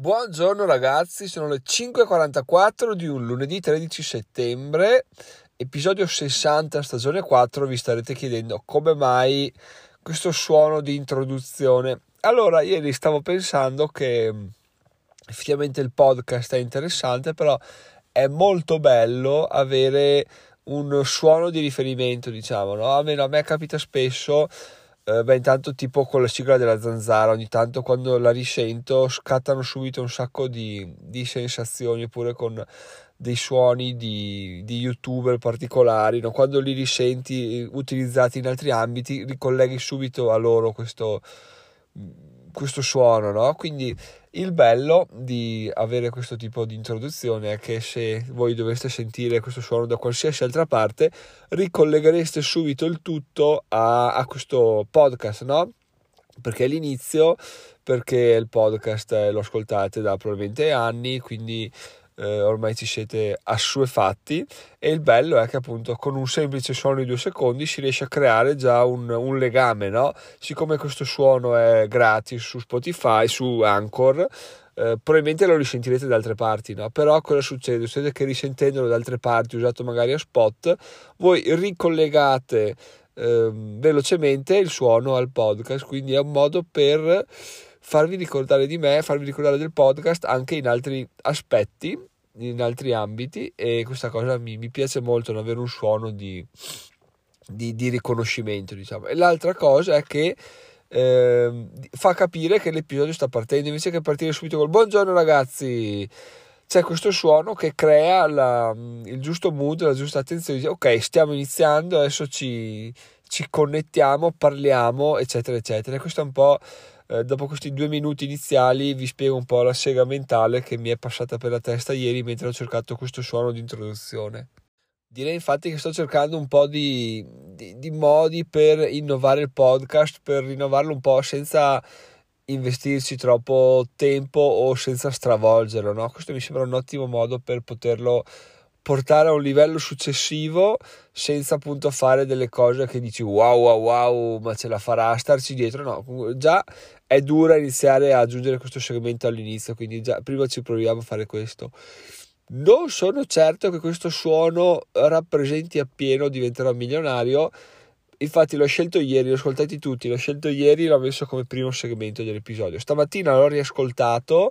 Buongiorno ragazzi, sono le 5.44 di un lunedì 13 settembre, episodio 60, stagione 4. Vi starete chiedendo come mai questo suono di introduzione. Allora, ieri stavo pensando che mm, effettivamente il podcast è interessante, però è molto bello avere un suono di riferimento, diciamo, no? Almeno a me capita spesso eh, beh, intanto tipo con la sigla della zanzara, ogni tanto quando la risento scattano subito un sacco di, di sensazioni, oppure con dei suoni di, di youtuber particolari, no? quando li risenti utilizzati in altri ambiti, ricolleghi subito a loro questo, questo suono, no? Quindi il bello di avere questo tipo di introduzione è che se voi doveste sentire questo suono da qualsiasi altra parte, ricolleghereste subito il tutto a, a questo podcast, no? Perché all'inizio, perché il podcast lo ascoltate da probabilmente anni, quindi eh, ormai ci siete assuefatti e il bello è che appunto con un semplice suono di due secondi si riesce a creare già un, un legame, no? Siccome questo suono è gratis su Spotify, su Anchor, eh, probabilmente lo risentirete da altre parti, no? Però cosa succede? Succede che risentendolo da altre parti, usato magari a spot, voi ricollegate eh, velocemente il suono al podcast, quindi è un modo per farvi ricordare di me, farvi ricordare del podcast anche in altri aspetti, in altri ambiti e questa cosa mi, mi piace molto, non avere un suono di, di, di, riconoscimento, diciamo. E l'altra cosa è che eh, fa capire che l'episodio sta partendo, invece che partire subito col buongiorno ragazzi, c'è questo suono che crea la, il giusto mood, la giusta attenzione, ok, stiamo iniziando, adesso ci, ci connettiamo, parliamo, eccetera, eccetera. Questo è un po' Eh, dopo questi due minuti iniziali vi spiego un po' la sega mentale che mi è passata per la testa ieri mentre ho cercato questo suono di introduzione. Direi infatti che sto cercando un po' di, di, di modi per innovare il podcast, per rinnovarlo un po' senza investirci troppo tempo o senza stravolgerlo. No? Questo mi sembra un ottimo modo per poterlo portare a un livello successivo senza appunto fare delle cose che dici wow wow wow ma ce la farà starci dietro. No già è dura iniziare a aggiungere questo segmento all'inizio quindi già prima ci proviamo a fare questo. Non sono certo che questo suono rappresenti appieno diventerò milionario. Infatti l'ho scelto ieri, l'ho ascoltati tutti, l'ho scelto ieri e l'ho messo come primo segmento dell'episodio. Stamattina l'ho riascoltato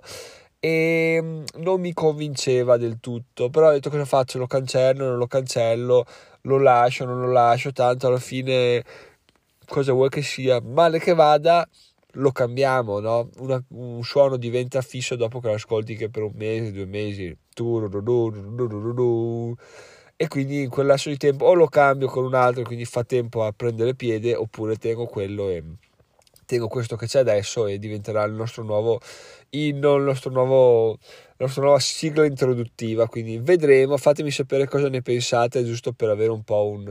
e mm, non mi convinceva del tutto però ho detto cosa faccio? Lo cancello non lo cancello lo lascio non lo lascio tanto alla fine cosa vuoi che sia? Male che vada lo cambiamo no? Una, un suono diventa fisso dopo che lo ascolti che per un mese due mesi e quindi in quel lasso di tempo o lo cambio con un altro quindi fa tempo a prendere piede oppure tengo quello e tengo questo che c'è adesso e diventerà il nostro nuovo il nostro nuovo, la nostra nuova sigla introduttiva. Quindi vedremo, fatemi sapere cosa ne pensate, giusto per avere un po' un,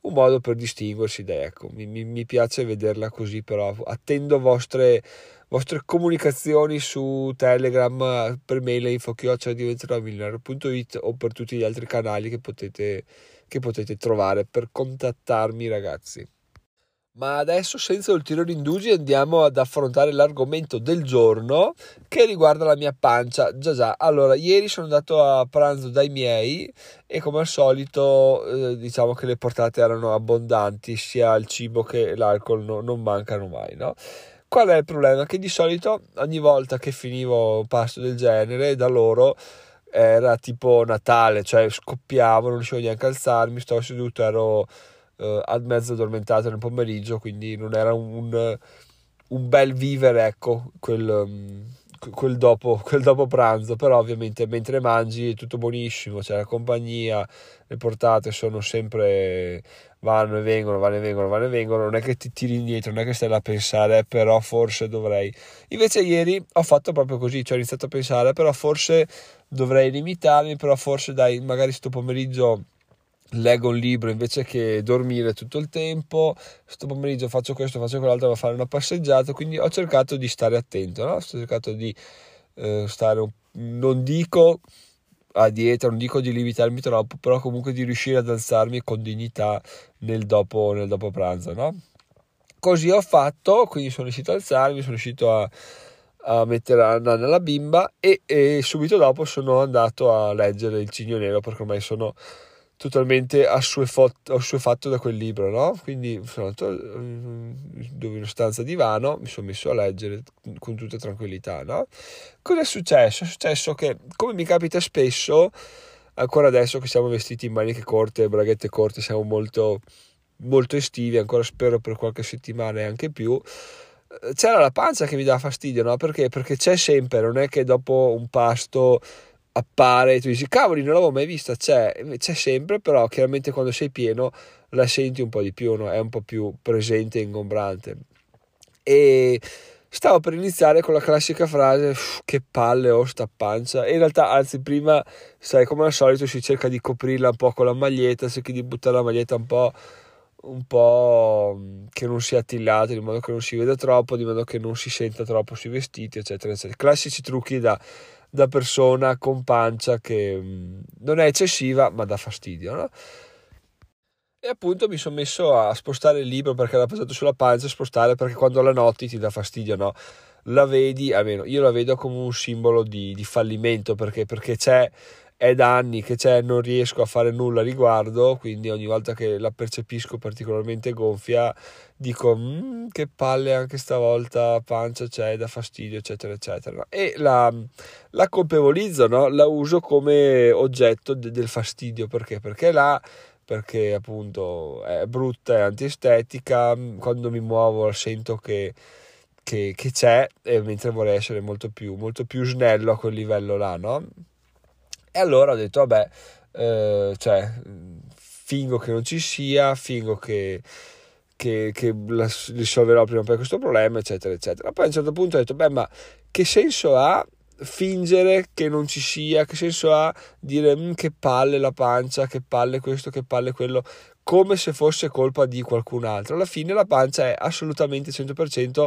un modo per distinguersi. Dai, ecco, mi, mi, piace vederla così, però attendo vostre, vostre comunicazioni su Telegram, per mail info diventerò milionario.it o per tutti gli altri canali che potete, che potete trovare per contattarmi ragazzi. Ma adesso, senza ulteriori indugi, andiamo ad affrontare l'argomento del giorno che riguarda la mia pancia. Già già, allora, ieri sono andato a pranzo dai miei e come al solito eh, diciamo che le portate erano abbondanti, sia il cibo che l'alcol no, non mancano mai, no? Qual è il problema? Che di solito ogni volta che finivo un pasto del genere da loro era tipo Natale, cioè scoppiavo, non riuscivo neanche a alzarmi, stavo seduto, ero eh, mezzo addormentato nel pomeriggio, quindi non era un, un bel vivere, ecco, quel, um, quel, dopo, quel dopo pranzo, però ovviamente mentre mangi è tutto buonissimo, c'è la compagnia, le portate sono sempre vanno e vengono, vanno e vengono, vanno e vengono, non è che ti tiri indietro, non è che stai là a pensare, eh, però forse dovrei. Invece ieri ho fatto proprio così, cioè ho iniziato a pensare, però forse dovrei limitarmi, però forse dai, magari sto pomeriggio leggo un libro invece che dormire tutto il tempo, questo pomeriggio faccio questo, faccio quell'altro, vado a fare una passeggiata, quindi ho cercato di stare attento, no? ho cercato di eh, stare, non dico a dieta, non dico di limitarmi troppo, però comunque di riuscire ad alzarmi con dignità nel dopo, nel dopo pranzo, no? Così ho fatto, quindi sono riuscito ad alzarmi, sono riuscito a, a mettere a nanna la bimba e, e, subito dopo sono andato a leggere Il Cigno Nero perché ormai sono totalmente assuefatto, da quel libro, no? Quindi sono andato mm, dove in stanza divano, mi sono messo a leggere con tutta tranquillità, no? Cosa successo? È successo che, come mi capita spesso, ancora adesso che siamo vestiti in maniche corte, braghette corte, siamo molto, molto estivi, ancora spero per qualche settimana e anche più, eh, c'era la pancia che mi dà fastidio, no? Perché? Perché c'è sempre, non è che dopo un pasto appare e tu dici cavoli non l'avevo mai vista c'è, c'è sempre però chiaramente quando sei pieno la senti un po' di più no? è un po' più presente e ingombrante e stavo per iniziare con la classica frase che palle ho sta pancia e in realtà anzi prima sai come al solito si cerca di coprirla un po' con la maglietta cerchi di buttare la maglietta un po' un po' che non sia attillato, di modo che non si veda troppo, di modo che non si senta troppo sui vestiti, eccetera, eccetera. Classici trucchi da, da persona con pancia che mm, non è eccessiva ma dà fastidio. No? E appunto mi sono messo a spostare il libro perché era pesato sulla pancia, spostare perché quando la noti ti dà fastidio, no? La vedi, almeno io la vedo come un simbolo di, di fallimento perché, perché c'è è da anni che c'è, non riesco a fare nulla a riguardo, quindi ogni volta che la percepisco particolarmente gonfia dico mmm, che palle anche stavolta, pancia c'è, da fastidio, eccetera, eccetera. E la, la colpevolizzo, no? la uso come oggetto de, del fastidio, perché? Perché là perché appunto è brutta, è antiestetica, quando mi muovo sento che, che, che c'è, mentre vorrei essere molto più, molto più snello a quel livello là, no? E allora ho detto, vabbè, eh, cioè, fingo che non ci sia, fingo che, che, che la, risolverò prima poi questo problema, eccetera, eccetera. Poi a un certo punto ho detto, beh, ma che senso ha fingere che non ci sia, che senso ha dire mm, che palle la pancia, che palle questo, che palle quello, come se fosse colpa di qualcun altro. Alla fine la pancia è assolutamente 100%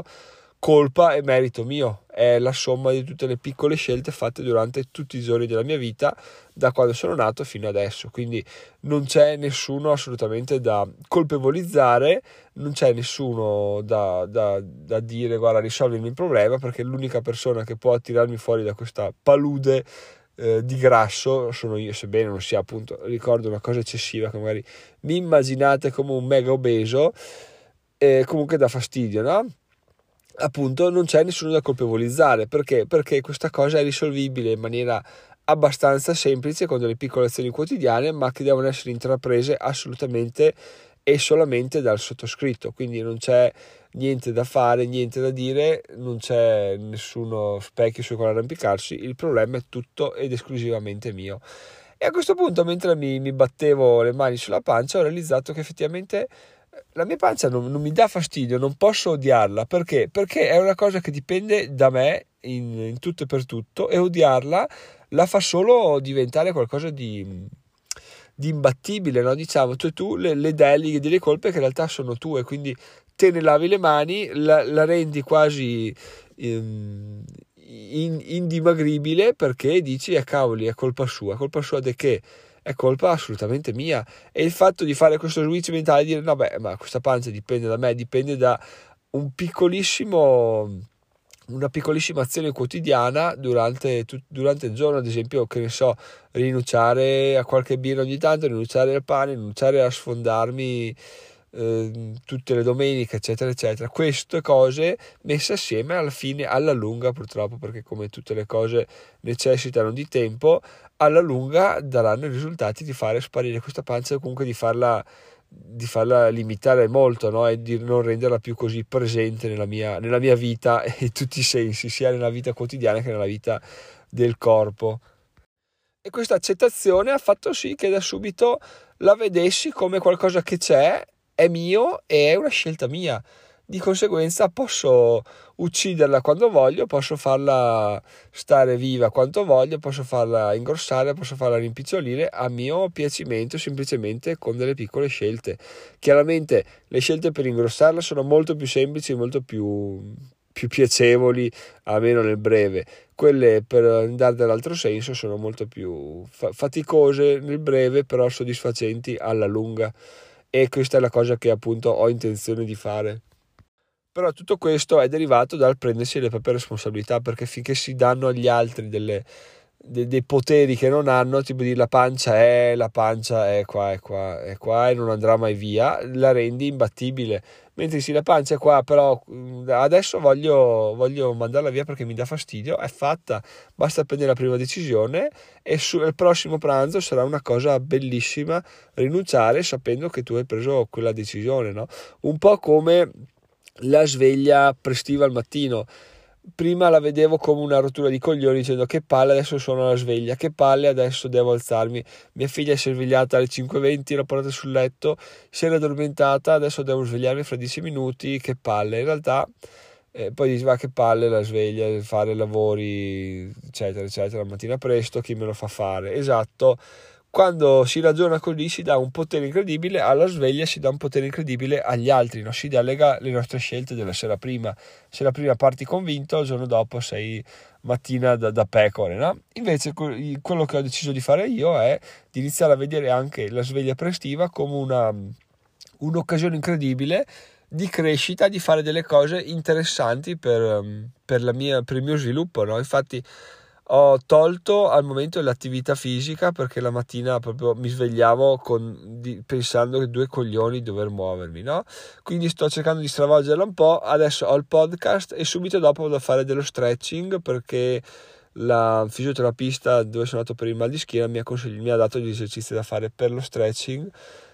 colpa e merito mio, è la somma di tutte le piccole scelte fatte durante tutti i giorni della mia vita, da quando sono nato fino adesso. Quindi non c'è nessuno assolutamente da colpevolizzare, non c'è nessuno da, da, da dire guarda risolvimi il problema, perché l'unica persona che può tirarmi fuori da questa palude eh, di grasso sono io, sebbene non sia appunto, ricordo una cosa eccessiva che magari mi immaginate come un mega obeso, eh, comunque dà fastidio, no? Appunto non c'è nessuno da colpevolizzare. Perché? perché questa cosa è risolvibile in maniera abbastanza semplice con delle piccole azioni quotidiane ma che devono essere intraprese assolutamente e solamente dal sottoscritto. Quindi non c'è niente da fare niente da dire non c'è nessuno specchio su cui arrampicarsi. Il problema è tutto ed esclusivamente mio. E a questo punto mentre mi, mi battevo le mani sulla pancia ho realizzato che effettivamente la mia pancia non, non, mi dà fastidio, non posso odiarla perché? Perché è una cosa che dipende da me in, in tutto e per tutto e odiarla la fa solo diventare qualcosa di, di imbattibile, no? diciamo, cioè tu le, le deleghe delle colpe che in realtà sono tue, quindi te ne lavi le mani, la, la rendi quasi um, in, indimagribile perché dici, eh cavoli, è colpa sua, colpa sua di che? È colpa assolutamente mia. E il fatto di fare questo switch mentale e dire no, beh, ma questa pancia dipende da me, dipende da un piccolissimo una piccolissima azione quotidiana durante, tu, durante, il giorno, ad esempio, che ne so, rinunciare a qualche birra ogni tanto, rinunciare al pane, rinunciare a sfondarmi eh, tutte le domeniche, eccetera, eccetera. Queste cose messe assieme alla fine, alla lunga, purtroppo, perché come tutte le cose necessitano di tempo, alla lunga daranno i risultati di fare sparire questa pancia o comunque di farla, di farla limitare molto no? e di non renderla più così presente nella mia, nella mia vita in tutti i sensi, sia nella vita quotidiana che nella vita del corpo. E questa accettazione ha fatto sì che da subito la vedessi come qualcosa che c'è, è mio e è una scelta mia di conseguenza posso ucciderla quando voglio, posso farla stare viva quanto voglio, posso farla ingrossare, posso farla rimpicciolire a mio piacimento semplicemente con delle piccole scelte. Chiaramente le scelte per ingrossarla sono molto più semplici, molto più, più piacevoli, almeno nel breve. Quelle per andare dall'altro senso sono molto più faticose nel breve, però soddisfacenti alla lunga. E questa è la cosa che appunto ho intenzione di fare. Però tutto questo è derivato dal prendersi le proprie responsabilità, perché finché si danno agli altri delle, de, dei poteri che non hanno, tipo dire la pancia è, la pancia è qua, è qua, è qua e non andrà mai via, la rendi imbattibile. Mentre sì, la pancia è qua, però adesso voglio, voglio mandarla via perché mi dà fastidio, è fatta, basta prendere la prima decisione e sul prossimo pranzo sarà una cosa bellissima rinunciare sapendo che tu hai preso quella decisione, no? Un po' come la sveglia prestiva al mattino prima la vedevo come una rottura di coglioni dicendo che palle adesso sono alla sveglia, che palle adesso devo alzarmi. Mia figlia si è svegliata alle 5.20, l'ho portata sul letto, si era addormentata, adesso devo svegliarmi fra 10 minuti, che palle. In realtà eh, poi dici va che palle la sveglia, fare lavori eccetera eccetera la mattina presto, chi me lo fa fare? Esatto quando si ragiona così si dà un potere incredibile alla sveglia, si dà un potere incredibile agli altri, no? si delega le nostre scelte della sera prima. Se la prima parti convinto, il giorno dopo sei mattina da, da pecore. No? Invece quello che ho deciso di fare io è di iniziare a vedere anche la sveglia prestiva come una, un'occasione incredibile di crescita, di fare delle cose interessanti per, per, mia, per il mio sviluppo. No? Infatti ho tolto al momento l'attività fisica perché la mattina proprio mi svegliavo con, di, pensando che due coglioni dover muovermi, no? Quindi sto cercando di stravolgerla un po'. Adesso ho il podcast e subito dopo vado a fare dello stretching perché la fisioterapista dove sono andato per il mal di schiena mi ha, mi ha dato gli esercizi da fare per lo stretching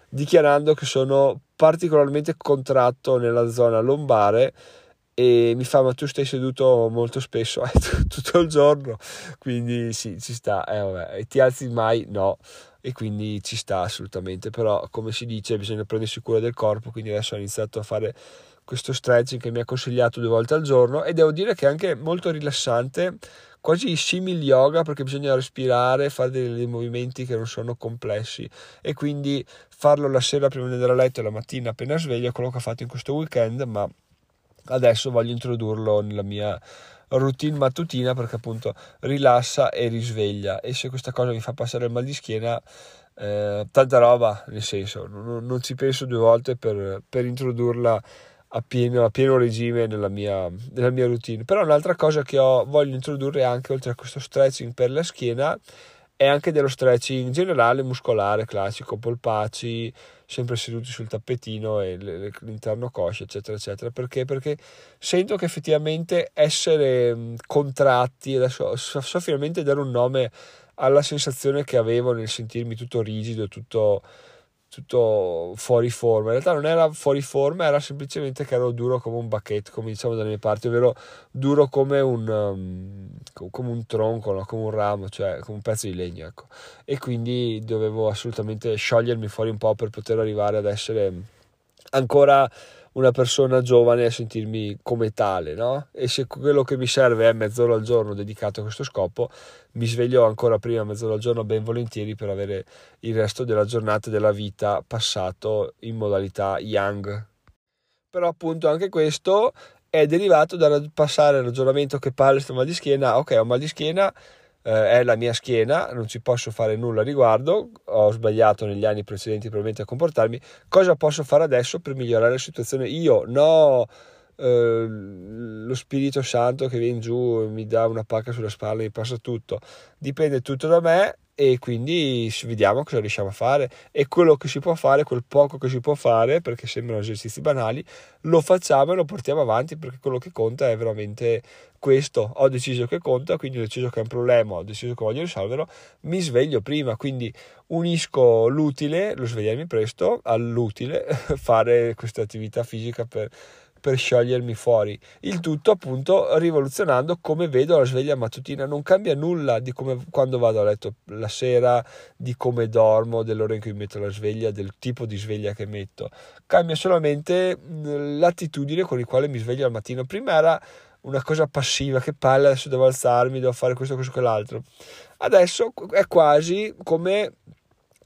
dichiarando che sono particolarmente contratto nella zona lombare e mi fa ma tu stai seduto molto spesso? Eh, tutto il giorno. Quindi sì ci sta. Eh, vabbè. e ti alzi mai? No. E quindi ci sta assolutamente. Però come si dice bisogna prendersi cura del corpo. Quindi adesso ho iniziato a fare questo stretching che mi ha consigliato due volte al giorno. E devo dire che è anche molto rilassante quasi simil yoga perché bisogna respirare fare dei, dei movimenti che non sono complessi. E quindi farlo la sera prima di andare a letto e la mattina appena sveglio è quello che ho fatto in questo weekend ma adesso voglio introdurlo nella mia routine mattutina perché appunto rilassa e risveglia. E se questa cosa mi fa passare il mal di schiena eh, tanta roba nel senso non, non, ci penso due volte per, per introdurla a pieno, a pieno regime nella mia, nella mia, routine. Però un'altra cosa che ho, voglio introdurre anche oltre a questo stretching per la schiena è anche dello stretching generale muscolare classico polpacci sempre seduti sul tappetino e l'interno coscia, eccetera, eccetera. Perché? Perché sento che effettivamente essere contratti, adesso so, so finalmente dare un nome alla sensazione che avevo nel sentirmi tutto rigido, tutto tutto fuori forma. In realtà non era fuori forma, era semplicemente che ero duro come un bacchetto, come diciamo dalle mie parti, ovvero duro come un, um, come un tronco, no? come un ramo, cioè come un pezzo di legno. Ecco. E quindi dovevo assolutamente sciogliermi fuori un po' per poter arrivare ad essere ancora una persona giovane a sentirmi come tale, no? E se quello che mi serve è mezz'ora al giorno dedicato a questo scopo, mi sveglio ancora prima mezz'ora al giorno ben volentieri per avere il resto della giornata e della vita passato in modalità young. Però appunto anche questo è derivato dal passare al ragionamento che palle sto mal di schiena, ok ho mal di schiena, eh, è la mia schiena, non ci posso fare nulla a riguardo, ho sbagliato negli anni precedenti probabilmente a comportarmi, cosa posso fare adesso per migliorare la situazione? Io no eh, lo Spirito Santo che viene giù mi dà una pacca sulla spalla e mi passa tutto, dipende tutto da me e quindi vediamo cosa riusciamo a fare. E quello che si può fare, quel poco che si può fare, perché sembrano esercizi banali, lo facciamo e lo portiamo avanti perché quello che conta è veramente questo. Ho deciso che conta, quindi ho deciso che è un problema, ho deciso che voglio risolverlo, mi sveglio prima, quindi unisco l'utile, lo svegliarmi presto, all'utile fare questa attività fisica per per sciogliermi fuori. Il tutto appunto rivoluzionando come vedo la sveglia mattutina. Non cambia nulla di come quando vado a letto la sera, di come dormo, dell'ora in cui metto la sveglia, del tipo di sveglia che metto. Cambia solamente l'attitudine con la quale mi sveglio al mattino. Prima era una cosa passiva, che palle, adesso devo alzarmi, devo fare questo, questo, quell'altro. Adesso è quasi come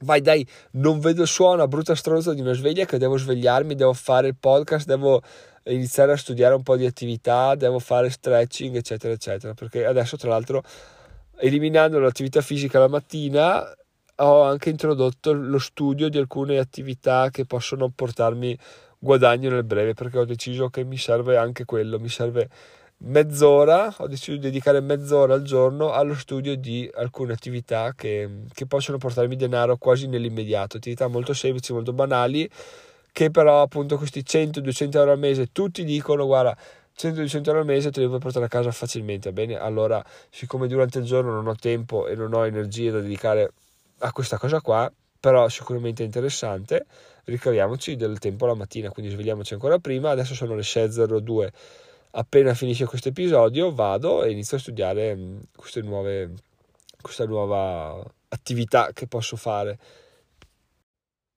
vai dai, non vedo il suono, brutta stronza di una sveglia che devo svegliarmi, devo fare il podcast, devo iniziare a studiare un po' di attività, devo fare stretching, eccetera, eccetera. Perché adesso, tra l'altro, eliminando l'attività fisica la mattina, ho anche introdotto lo studio di alcune attività che possono portarmi guadagno nel breve perché ho deciso che mi serve anche quello, mi serve mezz'ora, ho deciso di dedicare mezz'ora al giorno allo studio di alcune attività che, che possono portarmi denaro quasi nell'immediato, attività molto semplici, molto banali, che però appunto questi 100-200 euro al mese. Tutti dicono guarda 100-200 euro al mese te li puoi portare a casa facilmente, bene? Allora, siccome durante il giorno non ho tempo e non ho energie da dedicare a questa cosa qua, però sicuramente interessante, ricaviamoci del tempo la mattina, quindi svegliamoci ancora prima, adesso sono le 6.02 appena finisce questo episodio vado e inizio a studiare mm, queste nuove, questa nuova attività che posso fare.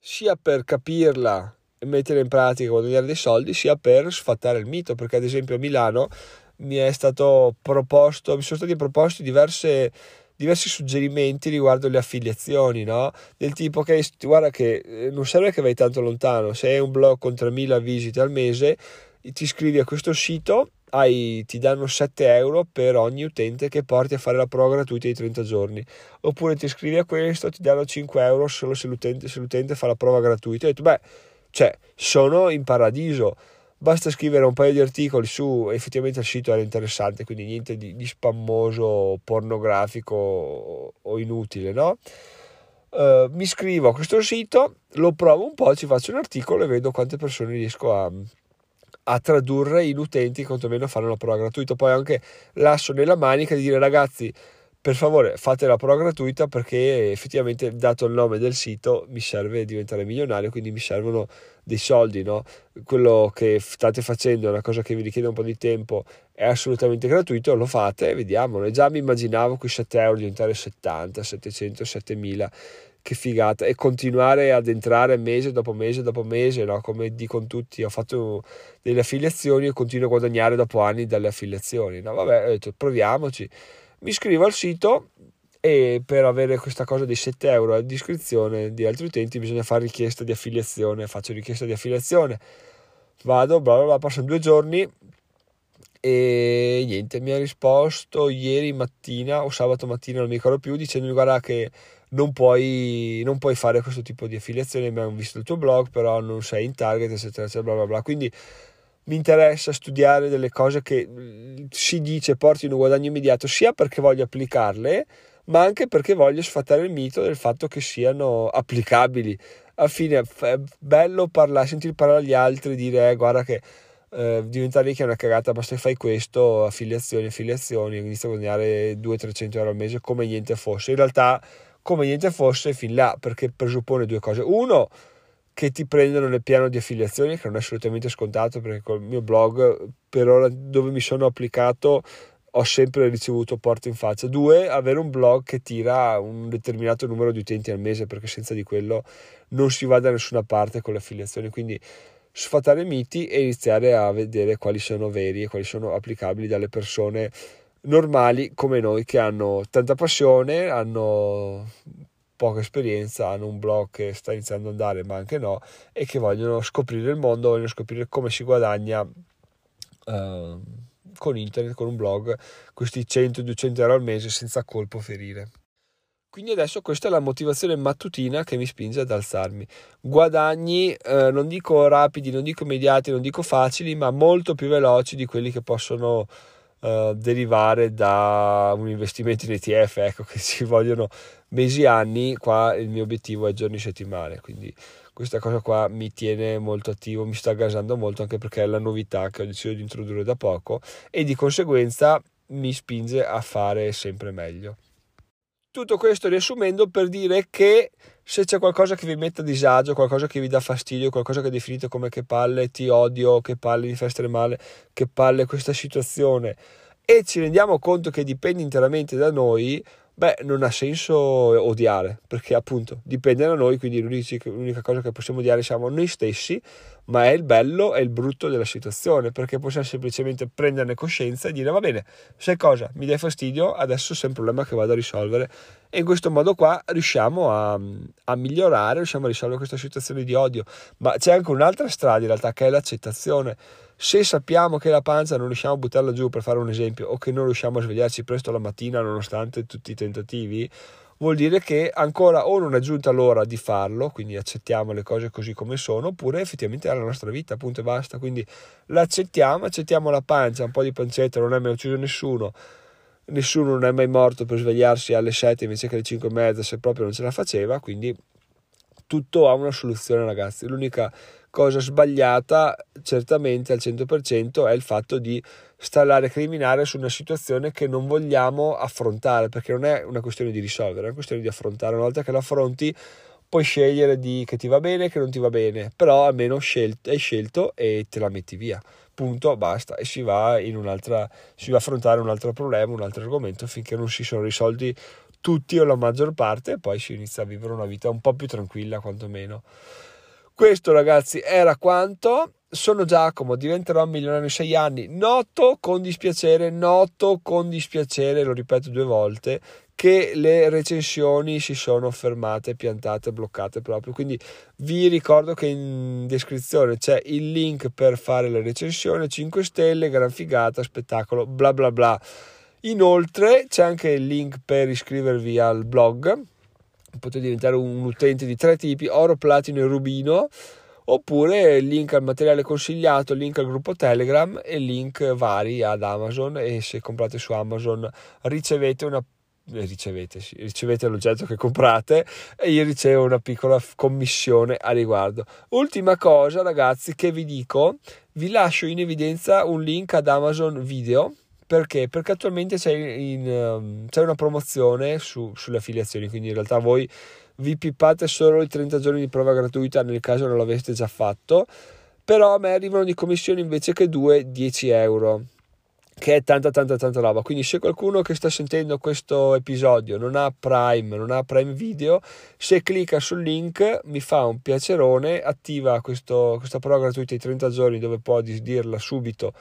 Sia per capirla mettere in pratica guadagnare dei soldi sia per sfattare il mito perché ad esempio a Milano mi è stato proposto mi sono stati proposti diverse diversi suggerimenti riguardo le affiliazioni, no? Del tipo che guarda che eh, non serve che vai tanto lontano, se hai un blog con 3000 visite al mese, ti iscrivi a questo sito, hai, ti danno 7 euro per ogni utente che porti a fare la prova gratuita di 30 giorni. Oppure ti iscrivi a questo, ti danno 5 euro solo se l'utente, se l'utente fa la prova gratuita. E detto, beh, cioè, sono in paradiso. Basta scrivere un paio di articoli su, effettivamente il sito era interessante, quindi niente di, di spammoso, pornografico o inutile, no? Uh, mi iscrivo a questo sito, lo provo un po', ci faccio un articolo e vedo quante persone riesco a, a tradurre in utenti quantomeno fanno la prova gratuita. Poi anche l'asso nella manica di dire ragazzi, per favore fate la prova gratuita perché effettivamente dato il nome del sito mi serve diventare milionario, quindi mi servono dei soldi, no? Quello che state facendo è una cosa che vi richiede un po' di tempo, è assolutamente gratuito, lo fate e vediamo. E già mi immaginavo quei 7 euro diventare 70, 700, 7000 che figata e continuare ad entrare mese dopo mese dopo mese, no? come dicono tutti, ho fatto delle affiliazioni e continuo a guadagnare dopo anni dalle affiliazioni, no? vabbè, ho detto proviamoci, mi iscrivo al sito e per avere questa cosa dei 7 euro a discrezione di altri utenti bisogna fare richiesta di affiliazione, faccio richiesta di affiliazione, vado, bla bla bla, passano due giorni e niente, mi ha risposto ieri mattina o sabato mattina, non mi ricordo più, dicendomi guarda che non puoi, non puoi fare questo tipo di affiliazione, abbiamo visto il tuo blog, però non sei in target, eccetera, eccetera, bla bla bla. Quindi mi interessa studiare delle cose che mm, si dice portino guadagno immediato, sia perché voglio applicarle, ma anche perché voglio sfatare il mito del fatto che siano applicabili. Alla fine è bello parlare, sentire parlare agli altri, dire eh, guarda che eh, diventare ricchi è una cagata, basta che fai questo, affiliazioni, affiliazioni, inizi a guadagnare 200-300 euro al mese come niente fosse. In realtà come niente fosse fin là, perché presuppone due cose. Uno, che ti prendono nel piano di affiliazione, che non è assolutamente scontato, perché col mio blog, per ora dove mi sono applicato, ho sempre ricevuto porte in faccia. Due, avere un blog che tira un determinato numero di utenti al mese, perché senza di quello non si va da nessuna parte con le affiliazioni. Quindi sfatare miti e iniziare a vedere quali sono veri e quali sono applicabili dalle persone normali come noi che hanno tanta passione, hanno poca esperienza, hanno un blog che sta iniziando ad andare ma anche no e che vogliono scoprire il mondo, vogliono scoprire come si guadagna uh, con internet, con un blog, questi 100-200 euro al mese senza colpo ferire. Quindi adesso questa è la motivazione mattutina che mi spinge ad alzarmi. Guadagni, eh, non dico rapidi, non dico immediati, non dico facili, ma molto più veloci di quelli che possono uh, derivare da un investimento in ETF, ecco che ci vogliono mesi anni, qua il mio obiettivo è giorni settimane, quindi questa cosa qua mi tiene molto attivo, mi sta gasando molto anche perché è la novità che ho deciso di introdurre da poco e di conseguenza mi spinge a fare sempre meglio. Tutto questo riassumendo per dire che se c'è qualcosa che vi mette a disagio, qualcosa che vi dà fastidio, qualcosa che definite come che palle, ti odio, che palle di fare male, che palle questa situazione e ci rendiamo conto che dipende interamente da noi, beh, non ha senso odiare, perché appunto dipende da noi, quindi l'unica cosa che possiamo odiare siamo noi stessi, ma è il bello e il brutto della situazione, perché possiamo semplicemente prenderne coscienza e dire va bene, sai cosa, mi dai fastidio, adesso c'è un problema che vado a risolvere. E in questo modo qua riusciamo a, a migliorare, riusciamo a risolvere questa situazione di odio, ma c'è anche un'altra strada in realtà che è l'accettazione. Se sappiamo che la pancia non riusciamo a buttarla giù per fare un esempio o che non riusciamo a svegliarci presto la mattina nonostante tutti i tentativi vuol dire che ancora o non è giunta l'ora di farlo, quindi accettiamo le cose così come sono, oppure effettivamente è la nostra vita, appunto e basta. Quindi l'accettiamo, accettiamo la pancia, un po' di pancetta, non è mai ucciso nessuno, nessuno non è mai morto per svegliarsi alle 7 invece che alle 5 e mezza se proprio non ce la faceva, quindi tutto ha una soluzione ragazzi. L'unica cosa sbagliata certamente al 100% è il fatto di stare a criminare su una situazione che non vogliamo affrontare, perché non è una questione di risolvere, è una questione di affrontare. Una volta che l'affronti puoi scegliere di che ti va bene e che non ti va bene, però almeno scelto, hai scelto e te la metti via. Punto, basta, e si va in un'altra, si va a affrontare un altro problema, un altro argomento finché non si sono risolti tutti o la maggior parte e poi si inizia a vivere una vita un po' più tranquilla quantomeno. Questo ragazzi era quanto. Sono Giacomo, diventerò milionario in sei anni. Noto con dispiacere, noto con dispiacere, lo ripeto due volte, che le recensioni si sono fermate, piantate, bloccate proprio. Quindi vi ricordo che in descrizione c'è il link per fare la recensione 5 stelle, gran figata, spettacolo, bla bla bla. Inoltre c'è anche il link per iscrivervi al blog potete diventare un utente di tre tipi, oro, platino e rubino, oppure link al materiale consigliato, link al gruppo Telegram e link vari ad Amazon e se comprate su Amazon ricevete una eh, ricevete, sì, ricevete l'oggetto che comprate e io ricevo una piccola commissione a riguardo. Ultima cosa ragazzi che vi dico, vi lascio in evidenza un link ad Amazon Video perché? Perché attualmente c'è, in, um, c'è una promozione su, sulle affiliazioni, quindi in realtà voi vi pippate solo i 30 giorni di prova gratuita nel caso non l'aveste già fatto, però a me arrivano di commissioni invece che due 10 euro che è tanta tanta tanta roba quindi se qualcuno che sta sentendo questo episodio non ha Prime non ha Prime Video se clicca sul link mi fa un piacerone attiva questo, questa prova gratuita di 30 giorni dove può disdirla subito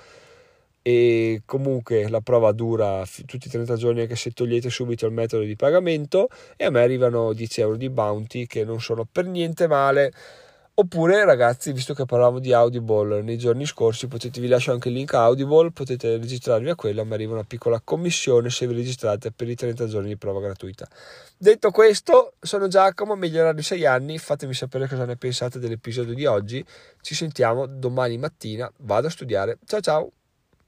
e comunque la prova dura tutti i 30 giorni anche se togliete subito il metodo di pagamento e a me arrivano 10 euro di bounty che non sono per niente male. Oppure ragazzi visto che parlavamo di Audible nei giorni scorsi potete vi lascio anche il link Audible potete registrarvi a quello mi arriva una piccola commissione se vi registrate per i 30 giorni di prova gratuita. Detto questo sono Giacomo migliorario 6 anni fatemi sapere cosa ne pensate dell'episodio di oggi. Ci sentiamo domani mattina vado a studiare. Ciao ciao